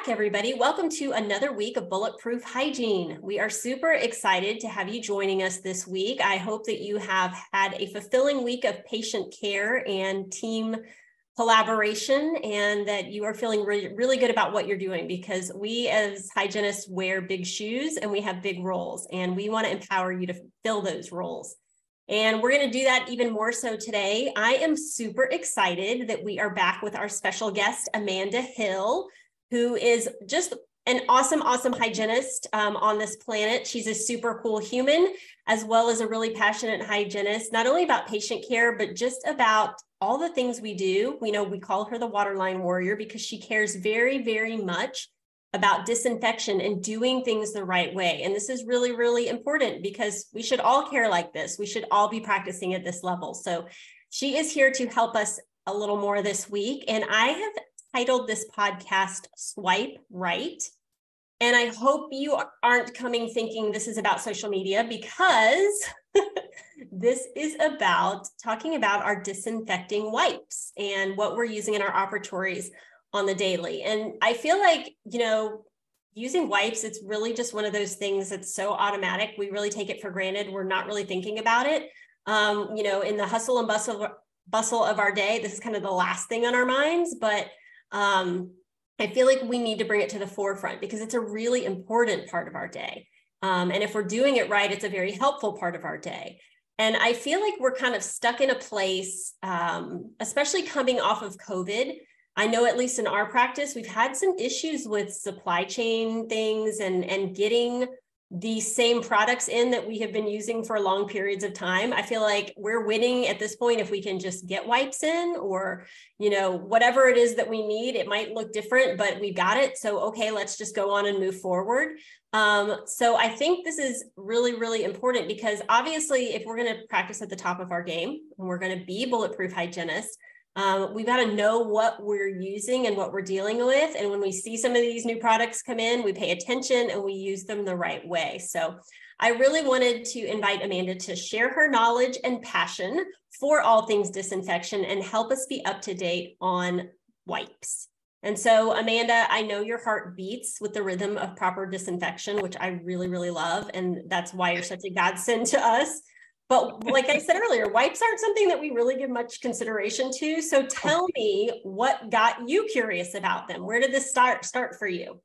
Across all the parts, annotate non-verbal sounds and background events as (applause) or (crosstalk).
Back, everybody. Welcome to another week of Bulletproof Hygiene. We are super excited to have you joining us this week. I hope that you have had a fulfilling week of patient care and team collaboration and that you are feeling really, really good about what you're doing because we as hygienists wear big shoes and we have big roles and we want to empower you to fill those roles. And we're going to do that even more so today. I am super excited that we are back with our special guest, Amanda Hill, who is just an awesome, awesome hygienist um, on this planet. She's a super cool human, as well as a really passionate hygienist, not only about patient care, but just about all the things we do. We know we call her the waterline warrior because she cares very, very much about disinfection and doing things the right way. And this is really, really important because we should all care like this. We should all be practicing at this level. So she is here to help us a little more this week. And I have titled this podcast Swipe Right. And I hope you aren't coming thinking this is about social media because (laughs) this is about talking about our disinfecting wipes and what we're using in our operatories on the daily. And I feel like, you know, using wipes, it's really just one of those things that's so automatic. We really take it for granted. We're not really thinking about it. Um, you know, in the hustle and bustle bustle of our day, this is kind of the last thing on our minds, but um, I feel like we need to bring it to the forefront because it's a really important part of our day. Um, and if we're doing it right, it's a very helpful part of our day. And I feel like we're kind of stuck in a place, um, especially coming off of COVID. I know at least in our practice, we've had some issues with supply chain things and, and getting the same products in that we have been using for long periods of time. I feel like we're winning at this point if we can just get wipes in or, you know, whatever it is that we need. It might look different, but we've got it. So, okay, let's just go on and move forward. Um, so I think this is really, really important because obviously, if we're going to practice at the top of our game and we're going to be bulletproof hygienists, um, we've got to know what we're using and what we're dealing with. And when we see some of these new products come in, we pay attention and we use them the right way. So I really wanted to invite Amanda to share her knowledge and passion for all things disinfection and help us be up to date on wipes. And so, Amanda, I know your heart beats with the rhythm of proper disinfection, which I really, really love. And that's why you're such a godsend to us. But (laughs) like I said earlier, wipes aren't something that we really give much consideration to. So tell me what got you curious about them. Where did this start start for you?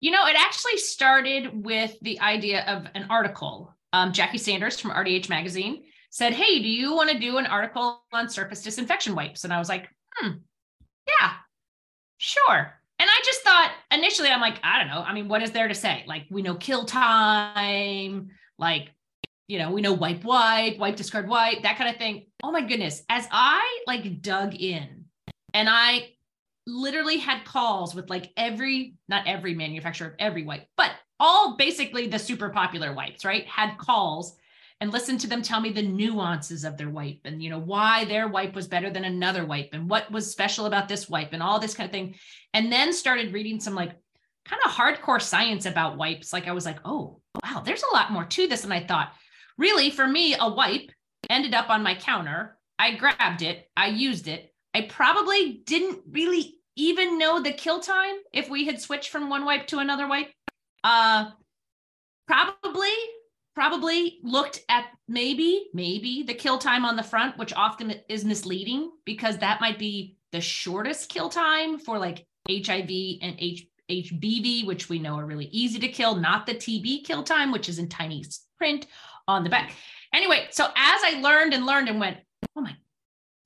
You know, it actually started with the idea of an article. Um, Jackie Sanders from RDH Magazine said, Hey, do you want to do an article on surface disinfection wipes? And I was like, Hmm, yeah, sure. And I just thought initially, I'm like, I don't know. I mean, what is there to say? Like, we know kill time, like you know, we know wipe, wipe, wipe, discard, wipe, that kind of thing. Oh my goodness. As I like dug in and I literally had calls with like every, not every manufacturer of every wipe, but all basically the super popular wipes, right? Had calls and listened to them tell me the nuances of their wipe and, you know, why their wipe was better than another wipe and what was special about this wipe and all this kind of thing. And then started reading some like kind of hardcore science about wipes. Like I was like, oh, wow, there's a lot more to this than I thought really for me a wipe ended up on my counter. I grabbed it. I used it. I probably didn't really even know the kill time if we had switched from one wipe to another wipe. Uh probably probably looked at maybe maybe the kill time on the front which often is misleading because that might be the shortest kill time for like hiv and H- hbv which we know are really easy to kill not the tb kill time which is in tiny print on the back. Anyway, so as I learned and learned and went, oh my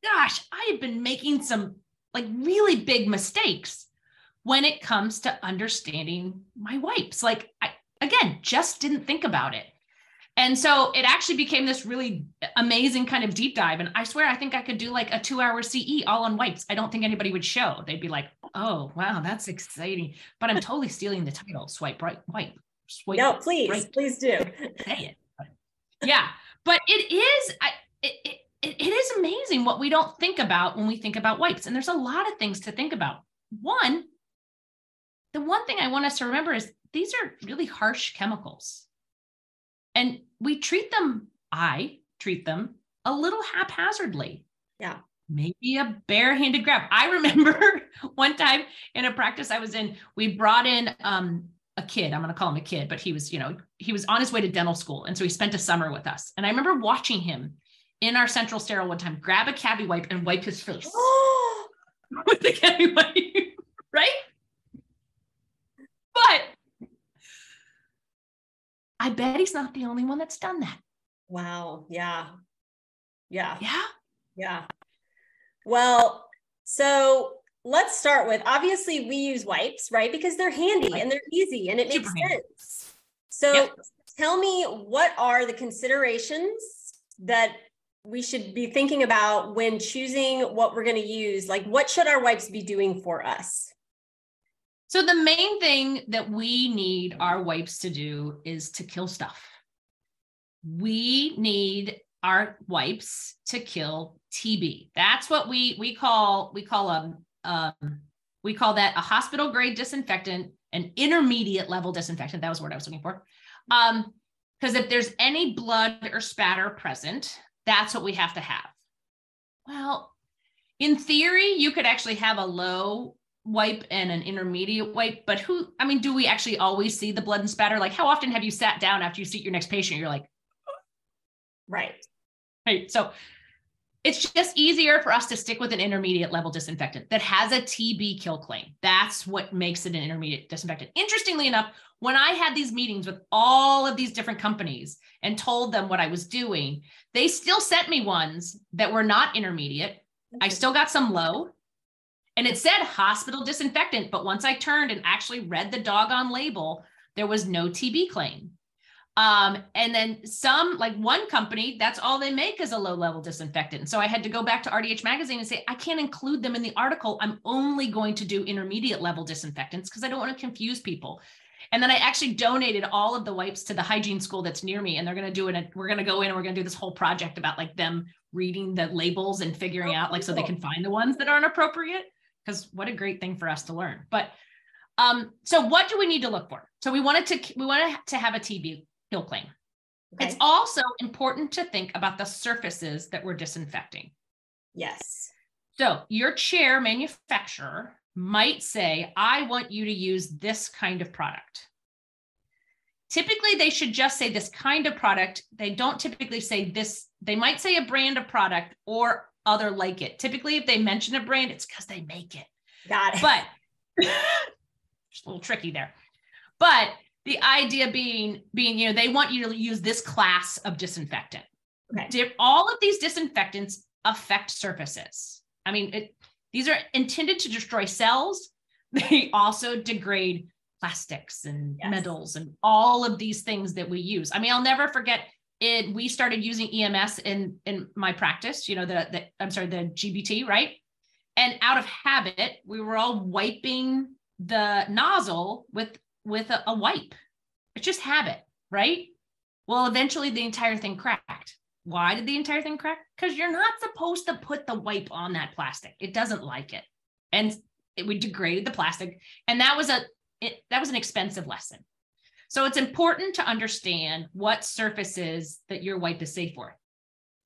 gosh, I have been making some like really big mistakes when it comes to understanding my wipes. Like I again just didn't think about it. And so it actually became this really amazing kind of deep dive. And I swear, I think I could do like a two hour CE all on wipes. I don't think anybody would show. They'd be like, oh, wow, that's exciting. But I'm totally stealing the title swipe right, wipe. Swipe no, please, right. please do. Say it. Yeah. But it is, I, it, it, it is amazing what we don't think about when we think about wipes. And there's a lot of things to think about. One, the one thing I want us to remember is these are really harsh chemicals. And we treat them, I treat them a little haphazardly. Yeah. Maybe a barehanded grab. I remember (laughs) one time in a practice I was in, we brought in um, a kid. I'm going to call him a kid, but he was, you know, he was on his way to dental school. And so he spent a summer with us. And I remember watching him in our central sterile one time grab a CaviWipe and wipe his face (gasps) (laughs) with the CaviWipe, (laughs) right? But I bet he's not the only one that's done that. Wow. Yeah. Yeah. Yeah. Yeah. Well, so let's start with obviously we use wipes, right? Because they're handy and they're easy and it makes sense. So yep. tell me what are the considerations that we should be thinking about when choosing what we're going to use? Like what should our wipes be doing for us? So the main thing that we need our wipes to do is to kill stuff. We need our wipes to kill TB. That's what we we call we call a um, we call that a hospital grade disinfectant, an intermediate level disinfectant. That was what I was looking for. Um, because if there's any blood or spatter present, that's what we have to have. Well, in theory, you could actually have a low wipe and an intermediate wipe, but who, I mean, do we actually always see the blood and spatter? Like, how often have you sat down after you see your next patient? You're like, right. Right. So it's just easier for us to stick with an intermediate level disinfectant that has a TB kill claim. That's what makes it an intermediate disinfectant. Interestingly enough, when I had these meetings with all of these different companies and told them what I was doing, they still sent me ones that were not intermediate. I still got some low, and it said hospital disinfectant, but once I turned and actually read the doggone label, there was no TB claim. Um, and then some, like one company, that's all they make is a low level disinfectant. And so I had to go back to RDH magazine and say, I can't include them in the article. I'm only going to do intermediate level disinfectants because I don't want to confuse people. And then I actually donated all of the wipes to the hygiene school that's near me. And they're going to do it. We're going to go in and we're going to do this whole project about like them reading the labels and figuring oh, out like, so they can find the ones that aren't appropriate because what a great thing for us to learn. But um, so what do we need to look for? So we wanted to we wanted to have a TB claim. Okay. It's also important to think about the surfaces that we're disinfecting. Yes. So your chair manufacturer might say, I want you to use this kind of product. Typically, they should just say this kind of product. They don't typically say this, they might say a brand of product or other like it. Typically, if they mention a brand, it's because they make it. Got it. But (laughs) it's a little tricky there. But the idea being, being, you know, they want you to use this class of disinfectant. Okay. All of these disinfectants affect surfaces. I mean, it, these are intended to destroy cells. (laughs) They also degrade plastics and yes. metals and all of these things that we use. I mean, I'll never forget it, we started using EMS in in my practice, you know, the, the I'm sorry, the GBT, right? And out of habit, we were all wiping the nozzle with with a, a wipe. It's just habit, right? Well, eventually the entire thing cracked. Why did the entire thing crack? Because you're not supposed to put the wipe on that plastic. It doesn't like it. And it, we degraded the plastic. And that was a it, that was an expensive lesson. So it's important to understand what surfaces that your wipe is safe for.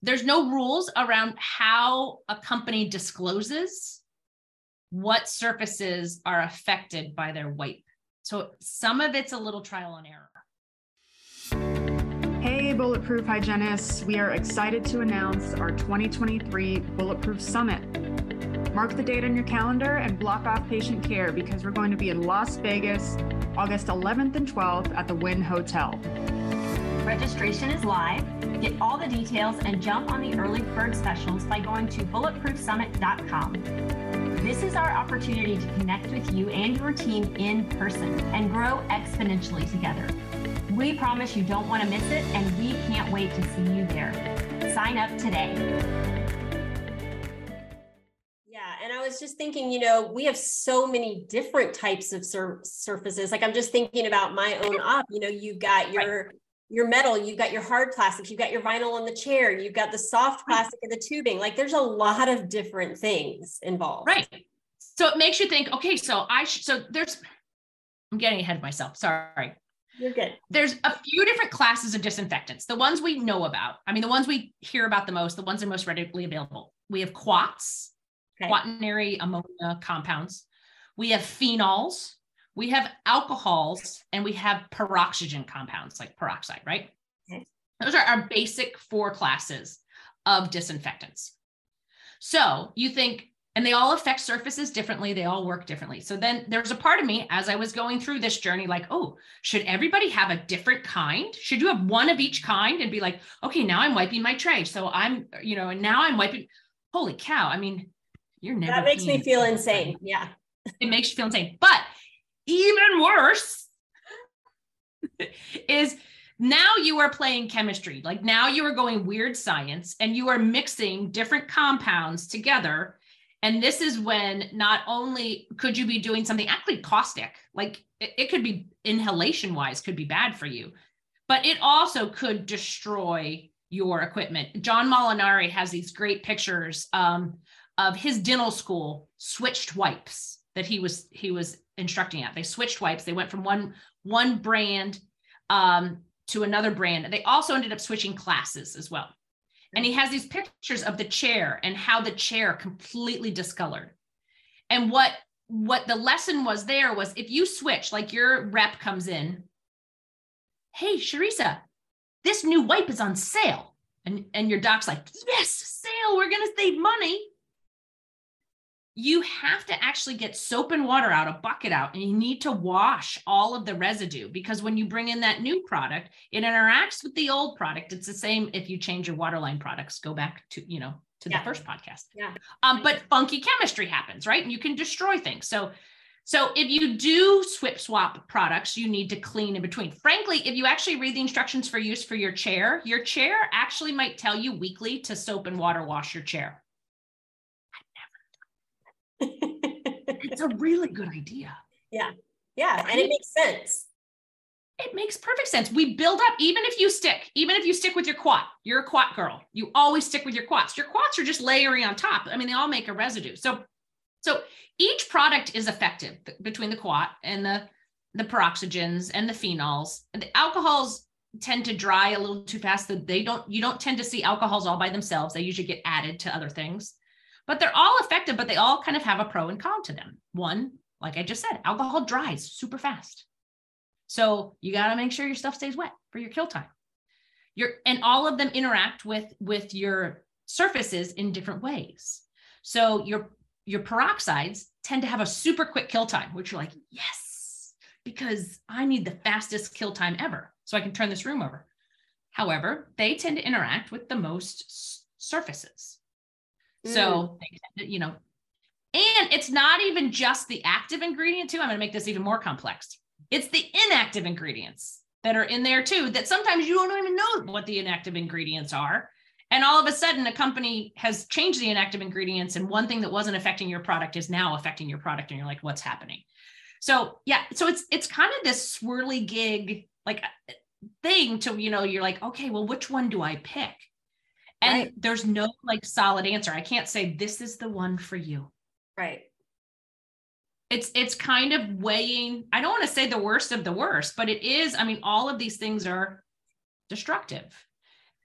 There's no rules around how a company discloses what surfaces are affected by their wipe. So some of it's a little trial and error. Hey, Bulletproof Hygienists. We are excited to announce our 2023 Bulletproof Summit. Mark the date on your calendar and block off patient care because we're going to be in Las Vegas August 11th and 12th at the Wynn Hotel. Registration is live. Get all the details and jump on the early bird specials by going to bulletproofsummit.com. This is our opportunity to connect with you and your team in person and grow exponentially together. We promise you don't want to miss it, and we can't wait to see you there. Sign up today. Yeah, and I was just thinking, you know, we have so many different types of sur- surfaces. Like I'm just thinking about my own op. You know, you've got your right your metal, you've got your hard plastic, you've got your vinyl on the chair, you've got the soft plastic and the tubing. Like there's a lot of different things involved. Right. So it makes you think, okay, so I should, so there's, I'm getting ahead of myself. Sorry. You're good. There's a few different classes of disinfectants. The ones we know about, I mean, the ones we hear about the most, the ones that are most readily available. We have quats, okay. quaternary ammonia compounds. We have phenols, we have alcohols and we have peroxygen compounds like peroxide, right? Okay. Those are our basic four classes of disinfectants. So you think, and they all affect surfaces differently, they all work differently. So then there's a part of me as I was going through this journey, like, oh, should everybody have a different kind? Should you have one of each kind and be like, okay, now I'm wiping my tray. So I'm, you know, and now I'm wiping. Holy cow. I mean, you're never. That makes me feel insane. Yeah. It makes you feel insane. But even worse (laughs) is now you are playing chemistry. Like now you are going weird science and you are mixing different compounds together. And this is when not only could you be doing something actually caustic, like it, it could be inhalation wise, could be bad for you, but it also could destroy your equipment. John Molinari has these great pictures um, of his dental school switched wipes that he was he was instructing at. They switched wipes. They went from one one brand um, to another brand. They also ended up switching classes as well. And he has these pictures of the chair and how the chair completely discolored. And what what the lesson was there was if you switch, like your rep comes in, hey, Charissa, this new wipe is on sale. And, and your doc's like, yes, sale, we're to save money you have to actually get soap and water out, a bucket out, and you need to wash all of the residue because when you bring in that new product, it interacts with the old product. It's the same if you change your waterline products, go back to, you know, to yeah. the first podcast. Yeah. Um, but funky chemistry happens, right? And you can destroy things. So so if you do swip swap products, you need to clean in between. Frankly, if you actually read the instructions for use for your chair, your chair actually might tell you weekly to soap and water wash your chair. It's a really good idea. Yeah. Yeah. And it makes sense. It makes perfect sense. We build up, even if you stick, even if you stick with your quat, you're a quat girl. You always stick with your quats. Your quats are just layering on top. I mean, they all make a residue. So, so each product is effective between the quat and the the peroxygens and the phenols. And the alcohols tend to dry a little too fast. That they don't, you don't tend to see alcohols all by themselves. They usually get added to other things but they're all effective, but they all kind of have a pro and con to them. One, like I just said, alcohol dries super fast. So you got to make sure your stuff stays wet for your kill time. Your and all of them interact with with your surfaces in different ways. So your your peroxides tend to have a super quick kill time, which you're like, yes, because I need the fastest kill time ever. So I can turn this room over. However, they tend to interact with the most surfaces. So, mm. you know, and it's not even just the active ingredient, too. I'm going to make this even more complex. It's the inactive ingredients that are in there, too, that sometimes you don't even know what the inactive ingredients are. And all of a sudden, a company has changed the inactive ingredients, and one thing that wasn't affecting your product is now affecting your product. And you're like, what's happening? So, yeah, so it's it's kind of this swirly gig like thing to, you know, you're like, okay, well, which one do I pick? And right. there's no like solid answer. I can't say this is the one for you. Right. It's it's kind of weighing, I don't want to say the worst of the worst, but it is, I mean, all of these things are destructive.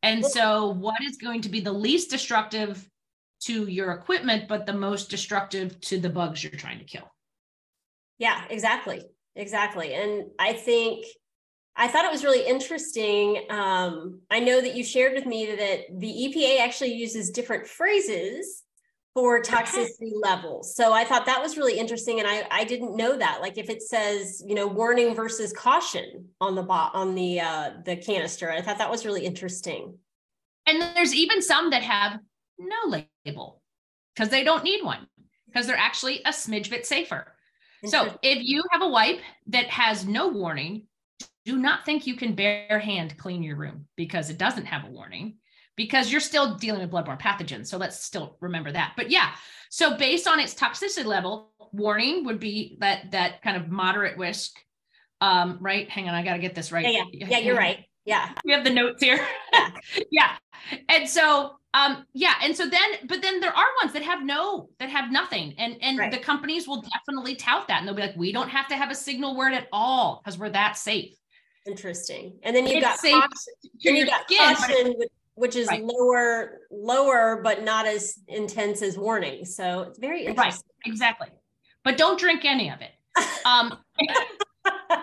And so what is going to be the least destructive to your equipment, but the most destructive to the bugs you're trying to kill? Yeah, exactly. Exactly. And I think I thought it was really interesting. Um, I know that you shared with me that the EPA actually uses different phrases for toxicity levels. So I thought that was really interesting, and I I didn't know that. Like if it says you know warning versus caution on the bot on the uh, the canister, I thought that was really interesting. And there's even some that have no label because they don't need one. because they're actually a smidge bit safer. So if you have a wipe that has no warning, do not think you can bare hand clean your room because it doesn't have a warning because you're still dealing with bloodborne pathogens. So let's still remember that. But yeah, so based on its toxicity level, warning would be that that kind of moderate risk. Um, right? Hang on, I got to get this right. Yeah, yeah, yeah, you're right. Yeah. (laughs) We have the notes here. Yeah. (laughs) yeah. And so um yeah and so then but then there are ones that have no that have nothing and and right. the companies will definitely tout that and they'll be like we don't have to have a signal word at all because we're that safe interesting and then you got caution, you got skin, caution which is right. lower lower but not as intense as warning so it's very interesting right exactly but don't drink any of it (laughs) um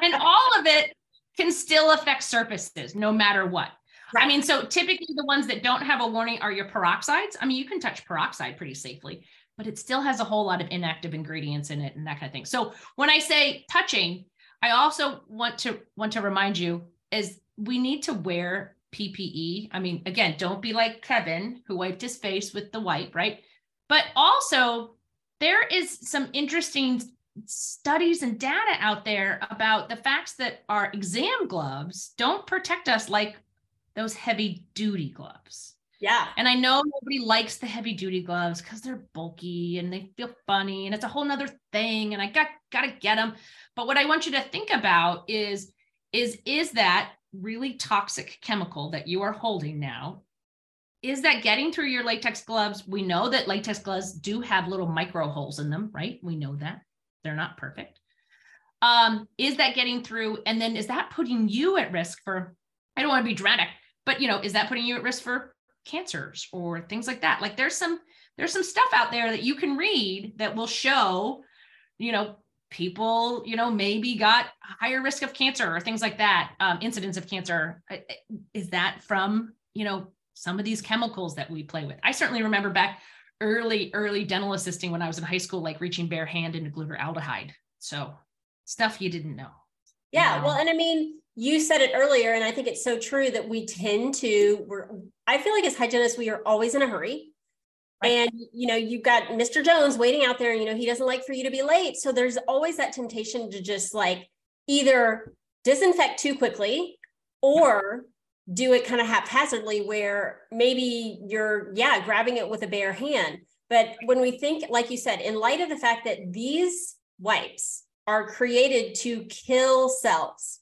and all of it can still affect surfaces no matter what Right. I mean, so typically the ones that don't have a warning are your peroxides. I mean, you can touch peroxide pretty safely, but it still has a whole lot of inactive ingredients in it and that kind of thing. So when I say touching, I also want to want to remind you is we need to wear PPE. I mean, again, don't be like Kevin who wiped his face with the wipe, right? But also there is some interesting studies and data out there about the facts that our exam gloves don't protect us like those heavy duty gloves. Yeah. And I know nobody likes the heavy duty gloves because they're bulky and they feel funny and it's a whole nother thing. And I got gotta get them. But what I want you to think about is, is is that really toxic chemical that you are holding now? Is that getting through your latex gloves? We know that latex gloves do have little micro holes in them, right? We know that. They're not perfect. Um, is that getting through? And then is that putting you at risk for, I don't want to be dramatic, but you know is that putting you at risk for cancers or things like that. Like there's some there's some stuff out there that you can read that will show you know people you know maybe got higher risk of cancer or things like that um, incidence of cancer. Is that from you know some of these chemicals that we play with? I certainly remember back early early dental assisting when i was in high school like reaching bare hand into glutaraldehyde. So stuff you didn't know yeah you know? well and i mean you said it earlier, and I think it's so true that we tend to, we're, I feel like as hygienists, we are always in a hurry. Right. And you know, you've got Mr. Jones waiting out there, and you know, he doesn't like for you to be late. So there's always that temptation to just like either disinfect too quickly or do it kind of haphazardly where maybe you're, yeah, grabbing it with a bare hand. But when we think, like you said, in light of the fact that these wipes are created to kill cells,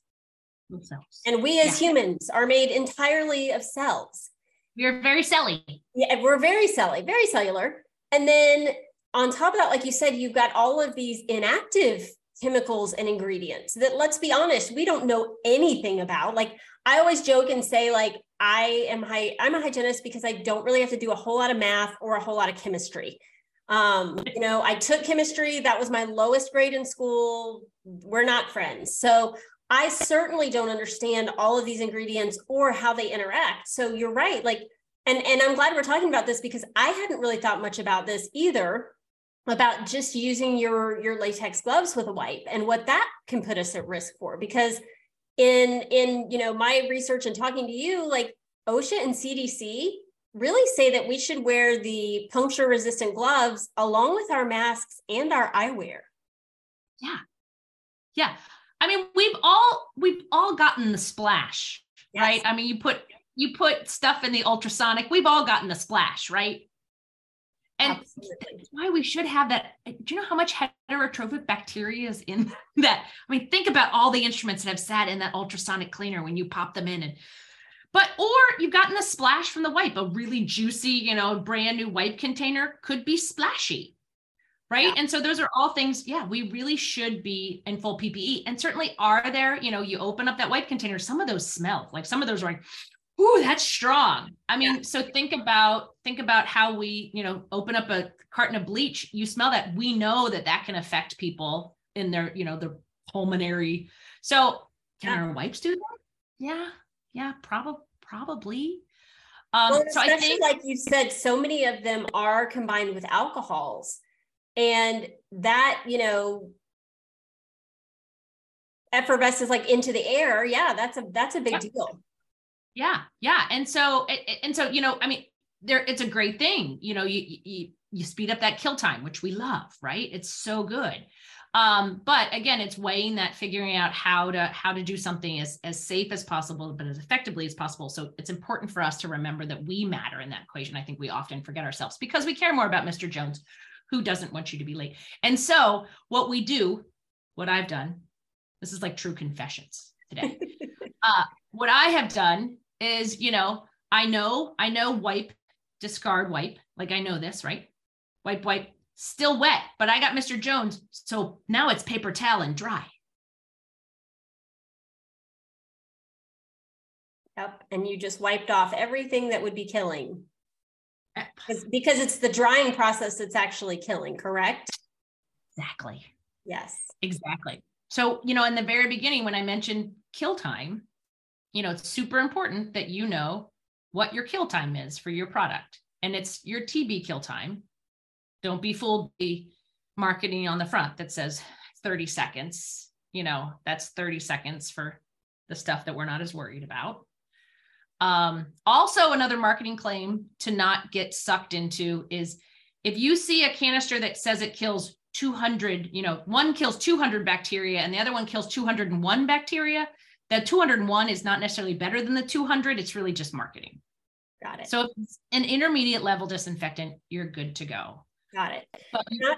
cells. And we as yeah. humans are made entirely of cells. We're very celly. Yeah, we're very celly, very cellular. And then on top of that, like you said, you've got all of these inactive chemicals and ingredients that let's be honest, we don't know anything about. Like I always joke and say, like, I am high, I'm a hygienist because I don't really have to do a whole lot of math or a whole lot of chemistry. Um, you know, I took chemistry, that was my lowest grade in school. We're not friends. So I certainly don't understand all of these ingredients or how they interact. So you're right. Like, and, and I'm glad we're talking about this because I hadn't really thought much about this either about just using your your latex gloves with a wipe and what that can put us at risk for because in in you know my research and talking to you like OSHA and CDC really say that we should wear the puncture resistant gloves along with our masks and our eyewear. Yeah. Yeah. I mean, we've all we've all gotten the splash, yes. right? I mean, you put you put stuff in the ultrasonic. We've all gotten the splash, right? And Absolutely. that's why we should have that. Eh, do you know how much heterotrophic bacteria is in (laughs) that? I mean, think about all the instruments that have sat in that ultrasonic cleaner when you pop them in and but or you've gotten the splash from the wipe, a really juicy, you know, brand new wipe container could be splashy right? Yeah. and so those are all things yeah we really should be in full ppe and certainly are there you know you open up that white container some of those smell. Like some of those are like ooh that's strong. I mean yeah. so think about think about how we you know open up a carton of bleach. You smell that. We know that that can affect people in their you know the pulmonary. So can yeah. our wipes do that? Yeah. Yeah probably. Probably um, well, so I think, like you said, so many of them are combined with alcohols and that you know effervesces like into the air yeah that's a that's a big yeah. deal yeah yeah and so and so you know i mean there it's a great thing you know you, you you speed up that kill time, which we love, right? It's so good. Um, but again, it's weighing that, figuring out how to how to do something as as safe as possible, but as effectively as possible. So it's important for us to remember that we matter in that equation. I think we often forget ourselves because we care more about Mr. Jones, who doesn't want you to be late. And so what we do, what I've done, this is like true confessions today. (laughs) uh, what I have done is, you know, I know, I know wipe, discard, wipe. Like I know this, right? Wipe, wipe, still wet, but I got Mr. Jones. So now it's paper towel and dry. Yep. And you just wiped off everything that would be killing. Because it's the drying process that's actually killing, correct? Exactly. Yes. Exactly. So, you know, in the very beginning, when I mentioned kill time, you know, it's super important that you know what your kill time is for your product. And it's your TB kill time. Don't be fooled by marketing on the front that says 30 seconds. You know, that's 30 seconds for the stuff that we're not as worried about. Um, also, another marketing claim to not get sucked into is if you see a canister that says it kills 200, you know, one kills 200 bacteria and the other one kills 201 bacteria, that 201 is not necessarily better than the 200. It's really just marketing. Got it. So if it's an intermediate level disinfectant, you're good to go. Got it. But I,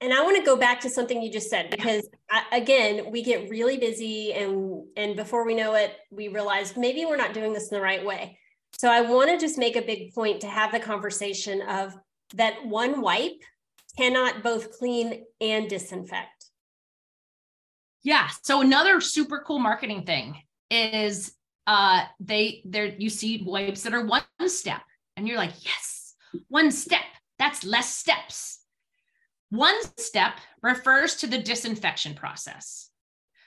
and I want to go back to something you just said because again, we get really busy and and before we know it, we realize maybe we're not doing this in the right way. So I want to just make a big point to have the conversation of that one wipe cannot both clean and disinfect. yeah. So another super cool marketing thing is uh they there you see wipes that are one step and you're like, yes, one step. That's less steps. One step refers to the disinfection process.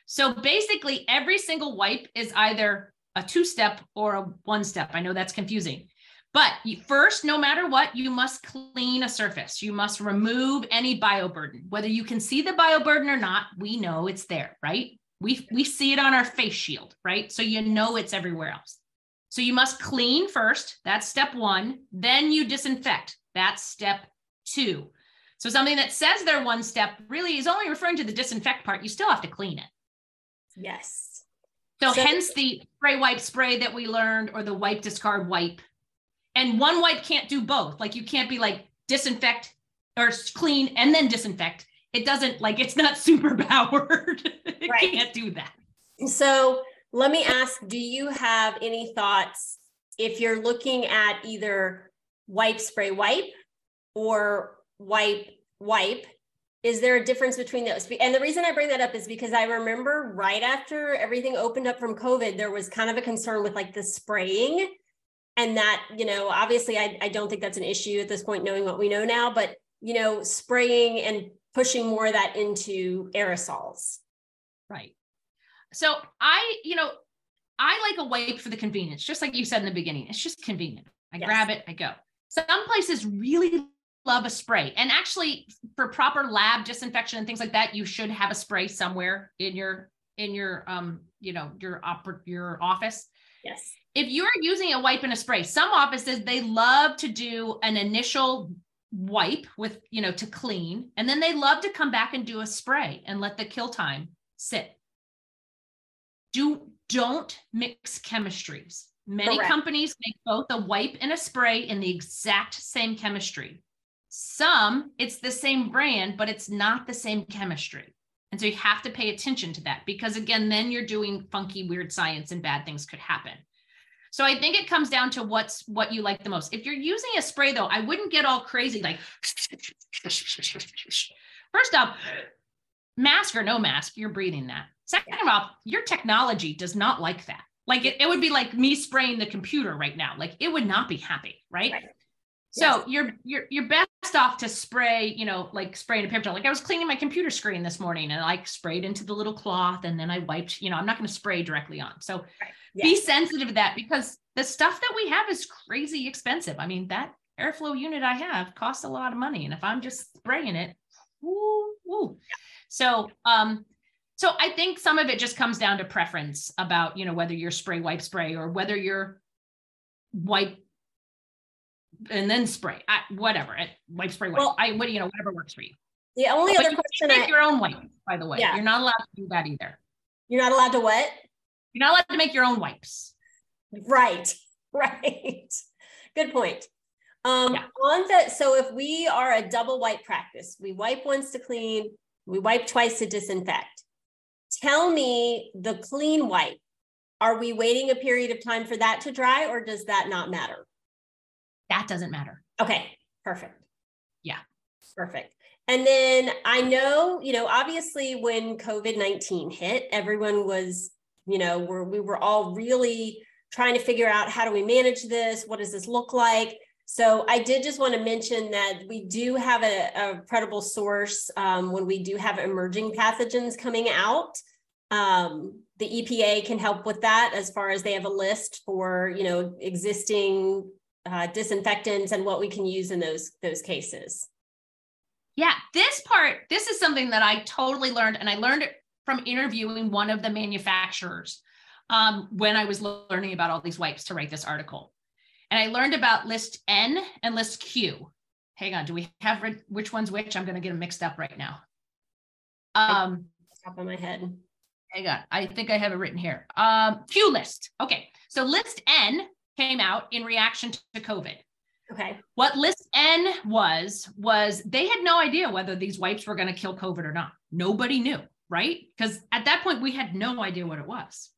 So basically, every single wipe is either a two step or a one step. I know that's confusing. But first, no matter what, you must clean a surface. You must remove any bioburden. Whether you can see the bioburden or not, we know it's there, right? We, we see it on our face shield, right? So you know it's everywhere else. So you must clean first. That's step one. Then you disinfect. That's step two. So something that says they're one step really is only referring to the disinfect part. You still have to clean it. Yes. So, So- hence the spray wipe spray that we learned or the wipe discard wipe. And one wipe can't do both. Like you can't be like disinfect or clean and then disinfect. It doesn't like it's not (laughs) super powered. (laughs) it Right. can't do that. So let me ask, do you have any thoughts if you're looking at either wipe spray wipe or wipe wipe? Is there a difference between those? And the reason I bring that up is because I remember right after everything opened up from COVID, there was kind of a concern with like the spraying. And that, you know, obviously I, I don't think that's an issue at this point, knowing what we know now, but, you know, spraying and pushing more of that into aerosols. Right. So I, you know, I like a wipe for the convenience, just like you said in the beginning. It's just convenient. I Yes. grab it, I go. Some places really love a spray. And actually for proper lab disinfection and things like that, you should have a spray somewhere in your in your um, you know, your oper- your office. Yes. If you're using a wipe and a spray, some offices they love to do an initial wipe with, you know, to clean, and then they love to come back and do a spray and let the kill time sit do don't mix chemistries. Many Correct. companies make both a wipe and a spray in the exact same chemistry. Some it's the same brand, but it's not the same chemistry. And so you have to pay attention to that because again, then you're doing funky, weird science and bad things could happen. So I think it comes down to what's what you like the most. If you're using a spray though, I wouldn't get all crazy like first off, mask or no mask, you're breathing that. Second of all, your technology does not like that. Like it, it would be like me spraying the computer right now. Like it would not be happy, right? Right. So you're you're you're best off to spray, you know, like spraying a paper towel. Like I was cleaning my computer screen this morning and I like sprayed into the little cloth and then I wiped, you know, I'm not going to spray directly on. So be Yes. sensitive to that because the stuff that we have is crazy expensive. I mean, that airflow unit I have costs a lot of money. And if I'm just spraying it, woo, woo. So um, so I think some of it just comes down to preference about, you know, whether you're spray wipe spray or whether you're wipe and then spray. I, whatever. It, wipe, spray, wipe. Well, I what you know, whatever works for you. The only but other question make I, your own wipe, by the way. Yeah. You're not allowed to do that either. You're not allowed to what? You're not allowed to make your own wipes. Right. (laughs) Right. Good point. Um, yeah. on the so if we are a double wipe practice, we wipe once to clean, we wipe twice to disinfect. Tell me the clean wipe. Are we waiting a period of time for that to dry or does that not matter? That doesn't matter. Okay, perfect. Yeah. Perfect. And then I know, you know, obviously when COVID 19 hit, everyone was, you know, we're, we were all really trying to figure out how do we manage this? What does this look like? So I did just want to mention that we do have a, a credible source um, when we do have emerging pathogens coming out. Um, the EPA can help with that as far as they have a list for, you know, existing uh, disinfectants and what we can use in those those cases. Yeah, this part, this is something that I totally learned, and I learned it from interviewing one of the manufacturers um, when I was learning about all these wipes to write this article. And I learned about list N and list Q. Hang on, do we have which one's which? I'm going to get them mixed up right now. Um, top of my head. Hang on, I think I have it written here. Um, Q list. Okay, so list N came out in reaction to COVID. Okay. What list N was, was they had no idea whether these wipes were going to kill COVID or not. Nobody knew, right? Because at that point, we had no idea what it was.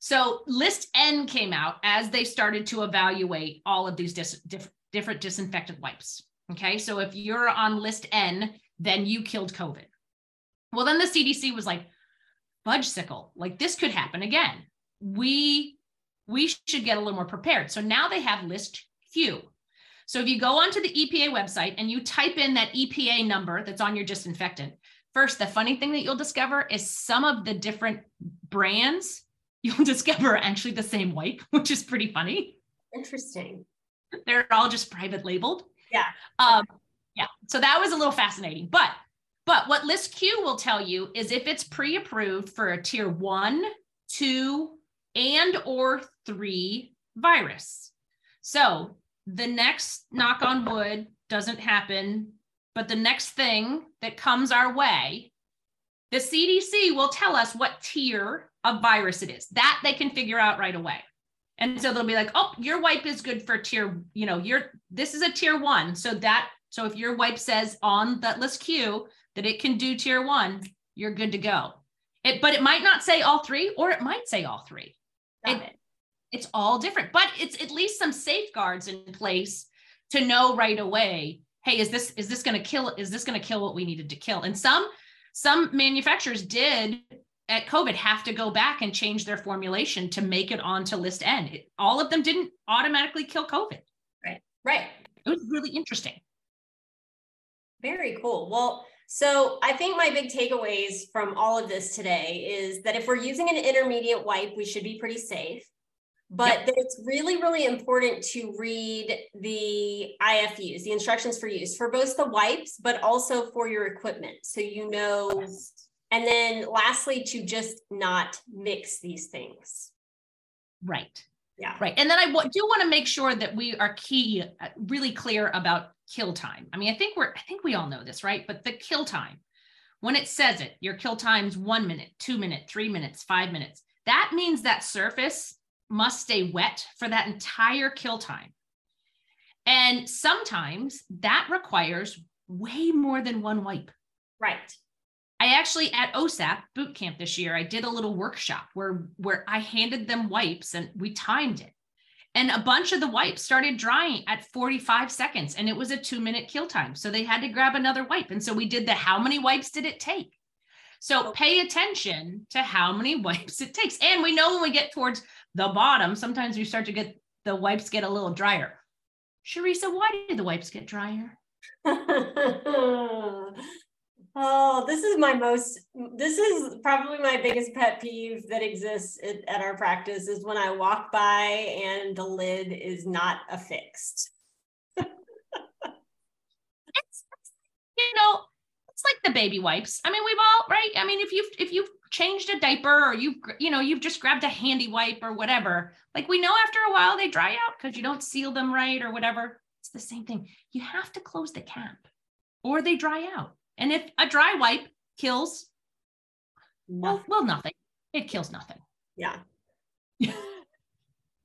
So list N came out as they started to evaluate all of these dis- diff- different disinfectant wipes. Okay. So if you're on list N, then you killed COVID. Well, then the CDC was like, budge sickle, like this could happen again. We we should get a little more prepared. So now they have list Q. So if you go onto the EPA website and you type in that EPA number that's on your disinfectant, first, the funny thing that you'll discover is some of the different brands (laughs) you'll discover actually the same wipe, (laughs) which is pretty funny. Interesting. They're all just private labeled. Yeah. Um, yeah. So that was a little fascinating. But but what list Q will tell you is if it's pre-approved for a tier one, two, and or three virus. So the next knock on wood doesn't happen, but the next thing that comes our way, the CDC will tell us what tier of virus it is. That they can figure out right away. And so they'll be like, "Oh, your wipe is good for tier, you know, your this is a tier 1." So that so if your wipe says on that list Q that it can do tier 1, you're good to go. It but it might not say all 3 or it might say all 3. It, it's all different, but it's at least some safeguards in place to know right away, hey, is this is this going to kill is this going to kill what we needed to kill? And some some manufacturers did at COVID have to go back and change their formulation to make it onto list N. It, all of them didn't automatically kill COVID. Right. Right. It was really interesting. Very cool. Well, so I think my big takeaways from all of this today is that if we're using an intermediate wipe, we should be pretty safe. But yep. it's really, really important to read the IFUs, the instructions for use for both the wipes, but also for your equipment. So you know, and then lastly, to just not mix these things. Right. Yeah. Right. And then I w- do want to make sure that we are key, uh, really clear about kill time. I mean, I think we're, I think we all know this, right? But the kill time, when it says it, your kill time's one minute, two minute, three minutes, five minutes. That means that surface must stay wet for that entire kill time. And sometimes that requires way more than one wipe. Right. I actually at OSAP boot camp this year, I did a little workshop where where I handed them wipes and we timed it. And a bunch of the wipes started drying at 45 seconds and it was a 2 minute kill time. So they had to grab another wipe. And so we did the how many wipes did it take? So oh. pay attention to how many (laughs) wipes it takes. And we know when we get towards the bottom, sometimes we start to get the wipes get a little drier. Charissa, why did the wipes get drier? (laughs) this is my most, this is probably my biggest pet peeve that exists at, at our practice is when I walk by and the lid is not affixed. it's, you know, it's like the baby wipes. I mean, we've all, right? I mean, if you've, if you've changed a diaper or you've you know you've just grabbed a handy wipe or whatever like we know after a while they dry out because you don't seal them right or whatever it's the same thing. You have to close the cap or they dry out. And if a dry wipe kills, well, well, nothing. It kills nothing. Yeah. (laughs)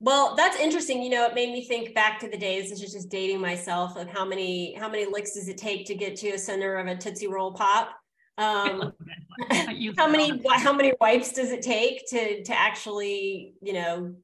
well, that's interesting. You know, it made me think back to the days. This is just dating myself of how many how many licks does it take to get to a center of a Tootsie Roll pop? Um, (laughs) (laughs) how many how many wipes does it take to to actually you know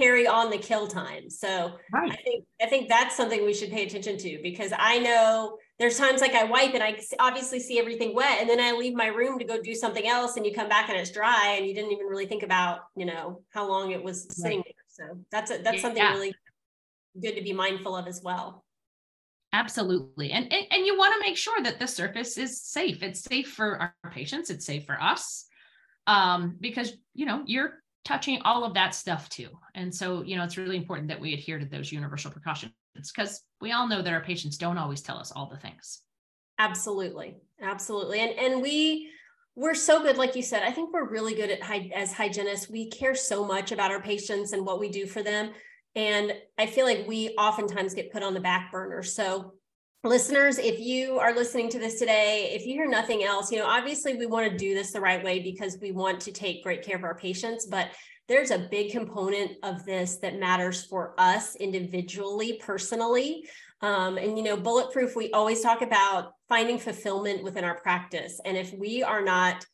carry on the kill time. So right. I think I think that's something we should pay attention to because I know there's times like I wipe and I obviously see everything wet and then I leave my room to go do something else and you come back and it's dry and you didn't even really think about, you know, how long it was sitting right. there. So that's a, that's yeah. something really good to be mindful of as well. Absolutely. And, and, and you want to make sure that the surface is safe. It's safe for our patients. It's safe for us. Um, because, you know, you're touching all of that stuff too. And so, you know, it's really important that we adhere to those universal precautions because we all know that our patients don't always tell us all the things. Absolutely. Absolutely. And and we we're so good like you said. I think we're really good at as hygienists. We care so much about our patients and what we do for them. And I feel like we oftentimes get put on the back burner. So listeners if you are listening to this today if you hear nothing else you know obviously we want to do this the right way because we want to take great care of our patients but there's a big component of this that matters for us individually personally um, and you know bulletproof we always talk about finding fulfillment within our practice and if we are not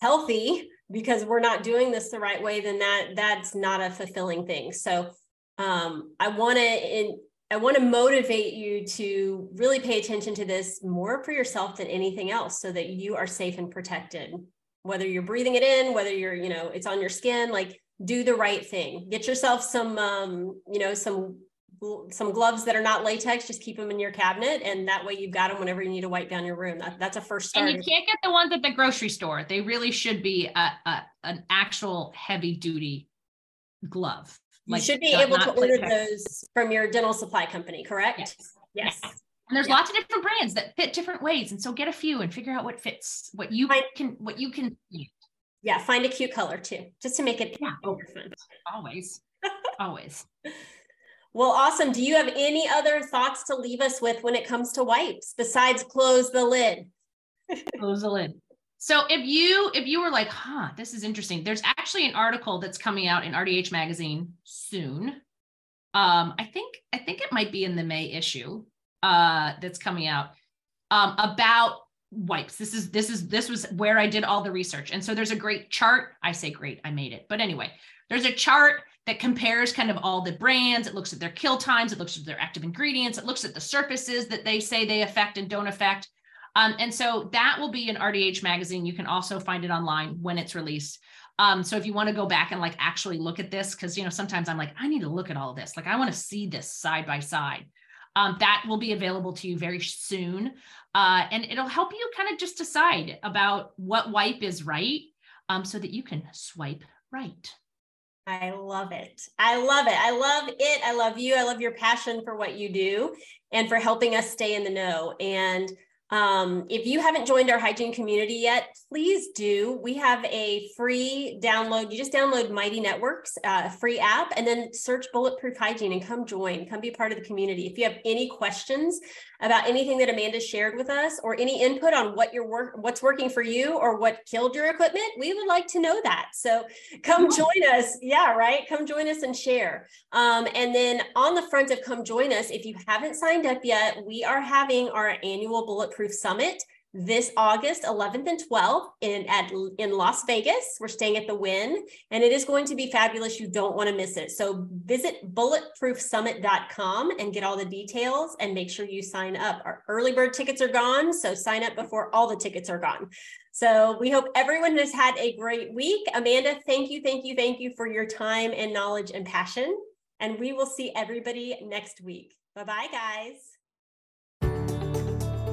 healthy (laughs) because we're not doing this the right way then that that's not a fulfilling thing so um, i want to I want to motivate you to really pay attention to this more for yourself than anything else so that you are safe and protected. Whether you're breathing it in, whether you're, you know, it's on your skin, like do the right thing. Get yourself some um, you know, some some gloves that are not latex, just keep them in your cabinet and that way you've got them whenever you need to wipe down your room. That, that's a first start. And you can't get the ones at the grocery store. They really should be a, a an actual heavy duty glove like, you should be able to order those from your dental supply company, correct? Yes. Yes. yes. And there's lots of different brands that fit different ways. And so get a few and figure out what fits, what you find, can, what you can. Yeah. Find a cute color too, just to make it yeah. fun. Always. (laughs) Always. Well, awesome. Do you have any other thoughts to leave us with when it comes to wipes besides close the lid? (laughs) close the lid. So if you if you were like, huh, this is interesting, there's actually an article that's coming out in RDH magazine soon. Um, I think I think it might be in the May issue uh, that's coming out um, about wipes. This is this is this was where I did all the research, and so there's a great chart. I say great, I made it, but anyway, there's a chart that compares kind of all the brands. It looks at their kill times. It looks at their active ingredients. It looks at the surfaces that they say they affect and don't affect. Um, and so that will be in RDH magazine. You can also find it online when it's released. Um, so if you want to go back and like actually look at this, because you know sometimes I'm like, I need to look at all this. Like I want to see this side by side. Um, that will be available to you very soon, uh, and it'll help you kind of just decide about what wipe is right, um, so that you can swipe right. I love it. I love it. I love it. I love you. I love your passion for what you do and for helping us stay in the know. And um, if you haven't joined our hygiene community yet, please do. We have a free download. You just download Mighty Networks, uh, a free app, and then search Bulletproof Hygiene and come join, come be part of the community. If you have any questions about anything that Amanda shared with us or any input on what your work, what's working for you or what killed your equipment, we would like to know that. So come join us. Yeah, right. Come join us and share. Um, and then on the front of come join us, if you haven't signed up yet, we are having our annual Bulletproof Summit this August 11th and 12th in at in Las Vegas. We're staying at the Wynn, and it is going to be fabulous. You don't want to miss it. So visit bulletproofsummit.com and get all the details and make sure you sign up. Our early bird tickets are gone, so sign up before all the tickets are gone. So we hope everyone has had a great week. Amanda, thank you, thank you, thank you for your time and knowledge and passion. And we will see everybody next week. Bye-bye, guys.